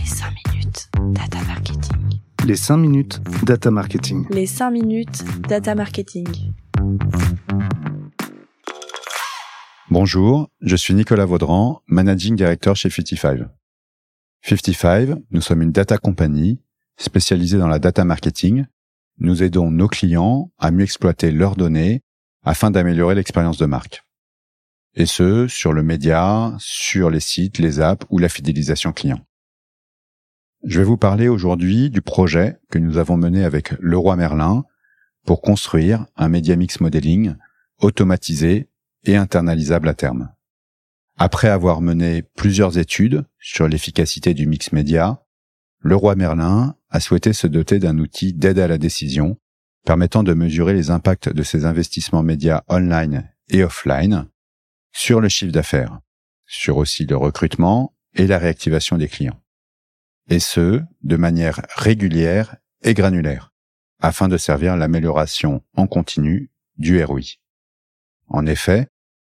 Les 5 minutes data marketing. Les 5 minutes data marketing. Les 5 minutes data marketing. Bonjour, je suis Nicolas Vaudran, Managing Director chez 55. 55, nous sommes une data company spécialisée dans la data marketing. Nous aidons nos clients à mieux exploiter leurs données afin d'améliorer l'expérience de marque. Et ce, sur le média, sur les sites, les apps ou la fidélisation client. Je vais vous parler aujourd'hui du projet que nous avons mené avec Leroy Merlin pour construire un Media Mix Modeling automatisé et internalisable à terme. Après avoir mené plusieurs études sur l'efficacité du mix média, Leroy Merlin a souhaité se doter d'un outil d'aide à la décision permettant de mesurer les impacts de ses investissements médias online et offline sur le chiffre d'affaires, sur aussi le recrutement et la réactivation des clients. Et ce, de manière régulière et granulaire, afin de servir l'amélioration en continu du ROI. En effet,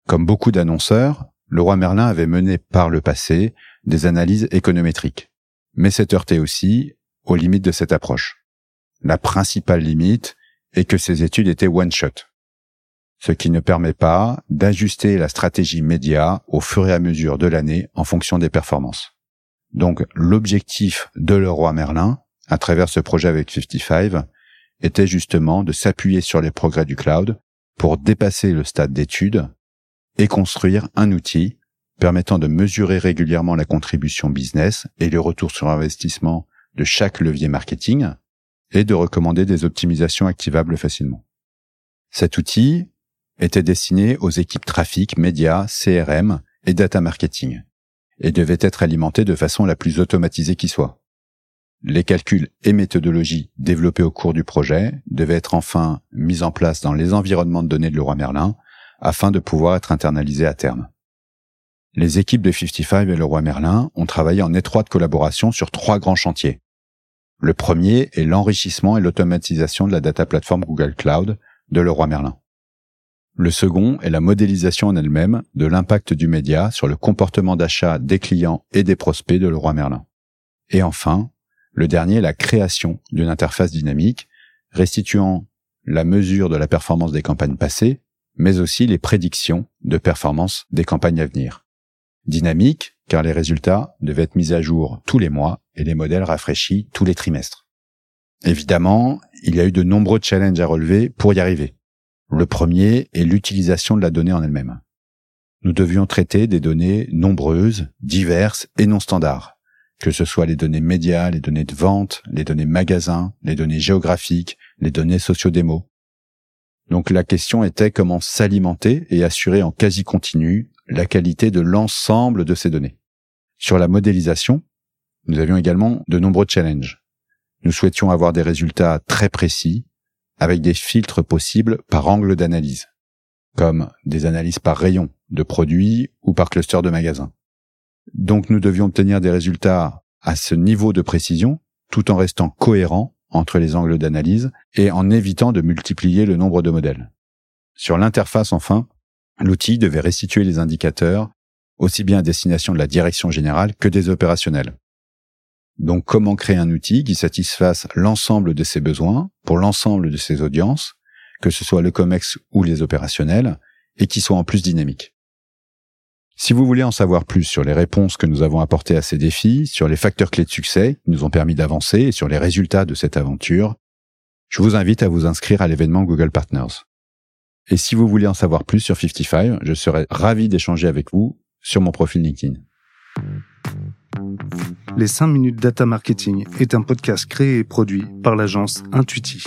comme beaucoup d'annonceurs, le roi Merlin avait mené par le passé des analyses économétriques, mais s'est heurté aussi aux limites de cette approche. La principale limite est que ces études étaient one-shot, ce qui ne permet pas d'ajuster la stratégie média au fur et à mesure de l'année en fonction des performances. Donc l'objectif de Leroy Merlin, à travers ce projet avec 55, était justement de s'appuyer sur les progrès du cloud pour dépasser le stade d'étude et construire un outil permettant de mesurer régulièrement la contribution business et le retour sur investissement de chaque levier marketing et de recommander des optimisations activables facilement. Cet outil était destiné aux équipes trafic, médias, CRM et data marketing et devait être alimenté de façon la plus automatisée qui soit. Les calculs et méthodologies développés au cours du projet devaient être enfin mis en place dans les environnements de données de Leroy Merlin afin de pouvoir être internalisés à terme. Les équipes de 55 et Leroy Merlin ont travaillé en étroite collaboration sur trois grands chantiers. Le premier est l'enrichissement et l'automatisation de la data platform Google Cloud de Leroy Merlin. Le second est la modélisation en elle-même de l'impact du média sur le comportement d'achat des clients et des prospects de Leroy Merlin. Et enfin, le dernier est la création d'une interface dynamique restituant la mesure de la performance des campagnes passées, mais aussi les prédictions de performance des campagnes à venir. Dynamique, car les résultats devaient être mis à jour tous les mois et les modèles rafraîchis tous les trimestres. Évidemment, il y a eu de nombreux challenges à relever pour y arriver. Le premier est l'utilisation de la donnée en elle-même. Nous devions traiter des données nombreuses, diverses et non standards, que ce soit les données médias, les données de vente, les données magasins, les données géographiques, les données socio-démo. Donc la question était comment s'alimenter et assurer en quasi continu la qualité de l'ensemble de ces données. Sur la modélisation, nous avions également de nombreux challenges. Nous souhaitions avoir des résultats très précis, avec des filtres possibles par angle d'analyse, comme des analyses par rayon de produits ou par cluster de magasins. Donc nous devions obtenir des résultats à ce niveau de précision tout en restant cohérents entre les angles d'analyse et en évitant de multiplier le nombre de modèles. Sur l'interface, enfin, l'outil devait restituer les indicateurs aussi bien à destination de la direction générale que des opérationnels. Donc comment créer un outil qui satisfasse l'ensemble de ses besoins pour l'ensemble de ses audiences, que ce soit le COMEX ou les opérationnels, et qui soit en plus dynamique? Si vous voulez en savoir plus sur les réponses que nous avons apportées à ces défis, sur les facteurs clés de succès qui nous ont permis d'avancer et sur les résultats de cette aventure, je vous invite à vous inscrire à l'événement Google Partners. Et si vous voulez en savoir plus sur 55, je serai ravi d'échanger avec vous sur mon profil LinkedIn. Les 5 minutes data marketing est un podcast créé et produit par l'agence Intuiti.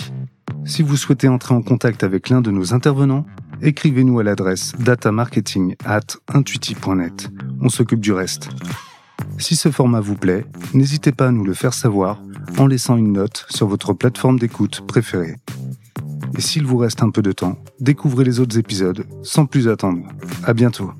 Si vous souhaitez entrer en contact avec l'un de nos intervenants, écrivez-nous à l'adresse datamarketing at intuiti.net. On s'occupe du reste. Si ce format vous plaît, n'hésitez pas à nous le faire savoir en laissant une note sur votre plateforme d'écoute préférée. Et s'il vous reste un peu de temps, découvrez les autres épisodes sans plus attendre. À bientôt.